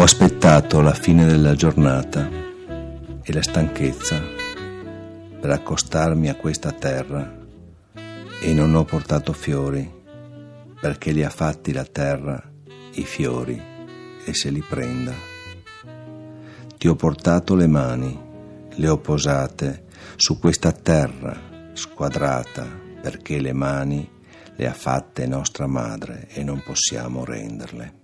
Ho aspettato la fine della giornata e la stanchezza per accostarmi a questa terra e non ho portato fiori perché li ha fatti la terra i fiori e se li prenda. Ti ho portato le mani, le ho posate su questa terra squadrata perché le mani le ha fatte nostra madre e non possiamo renderle.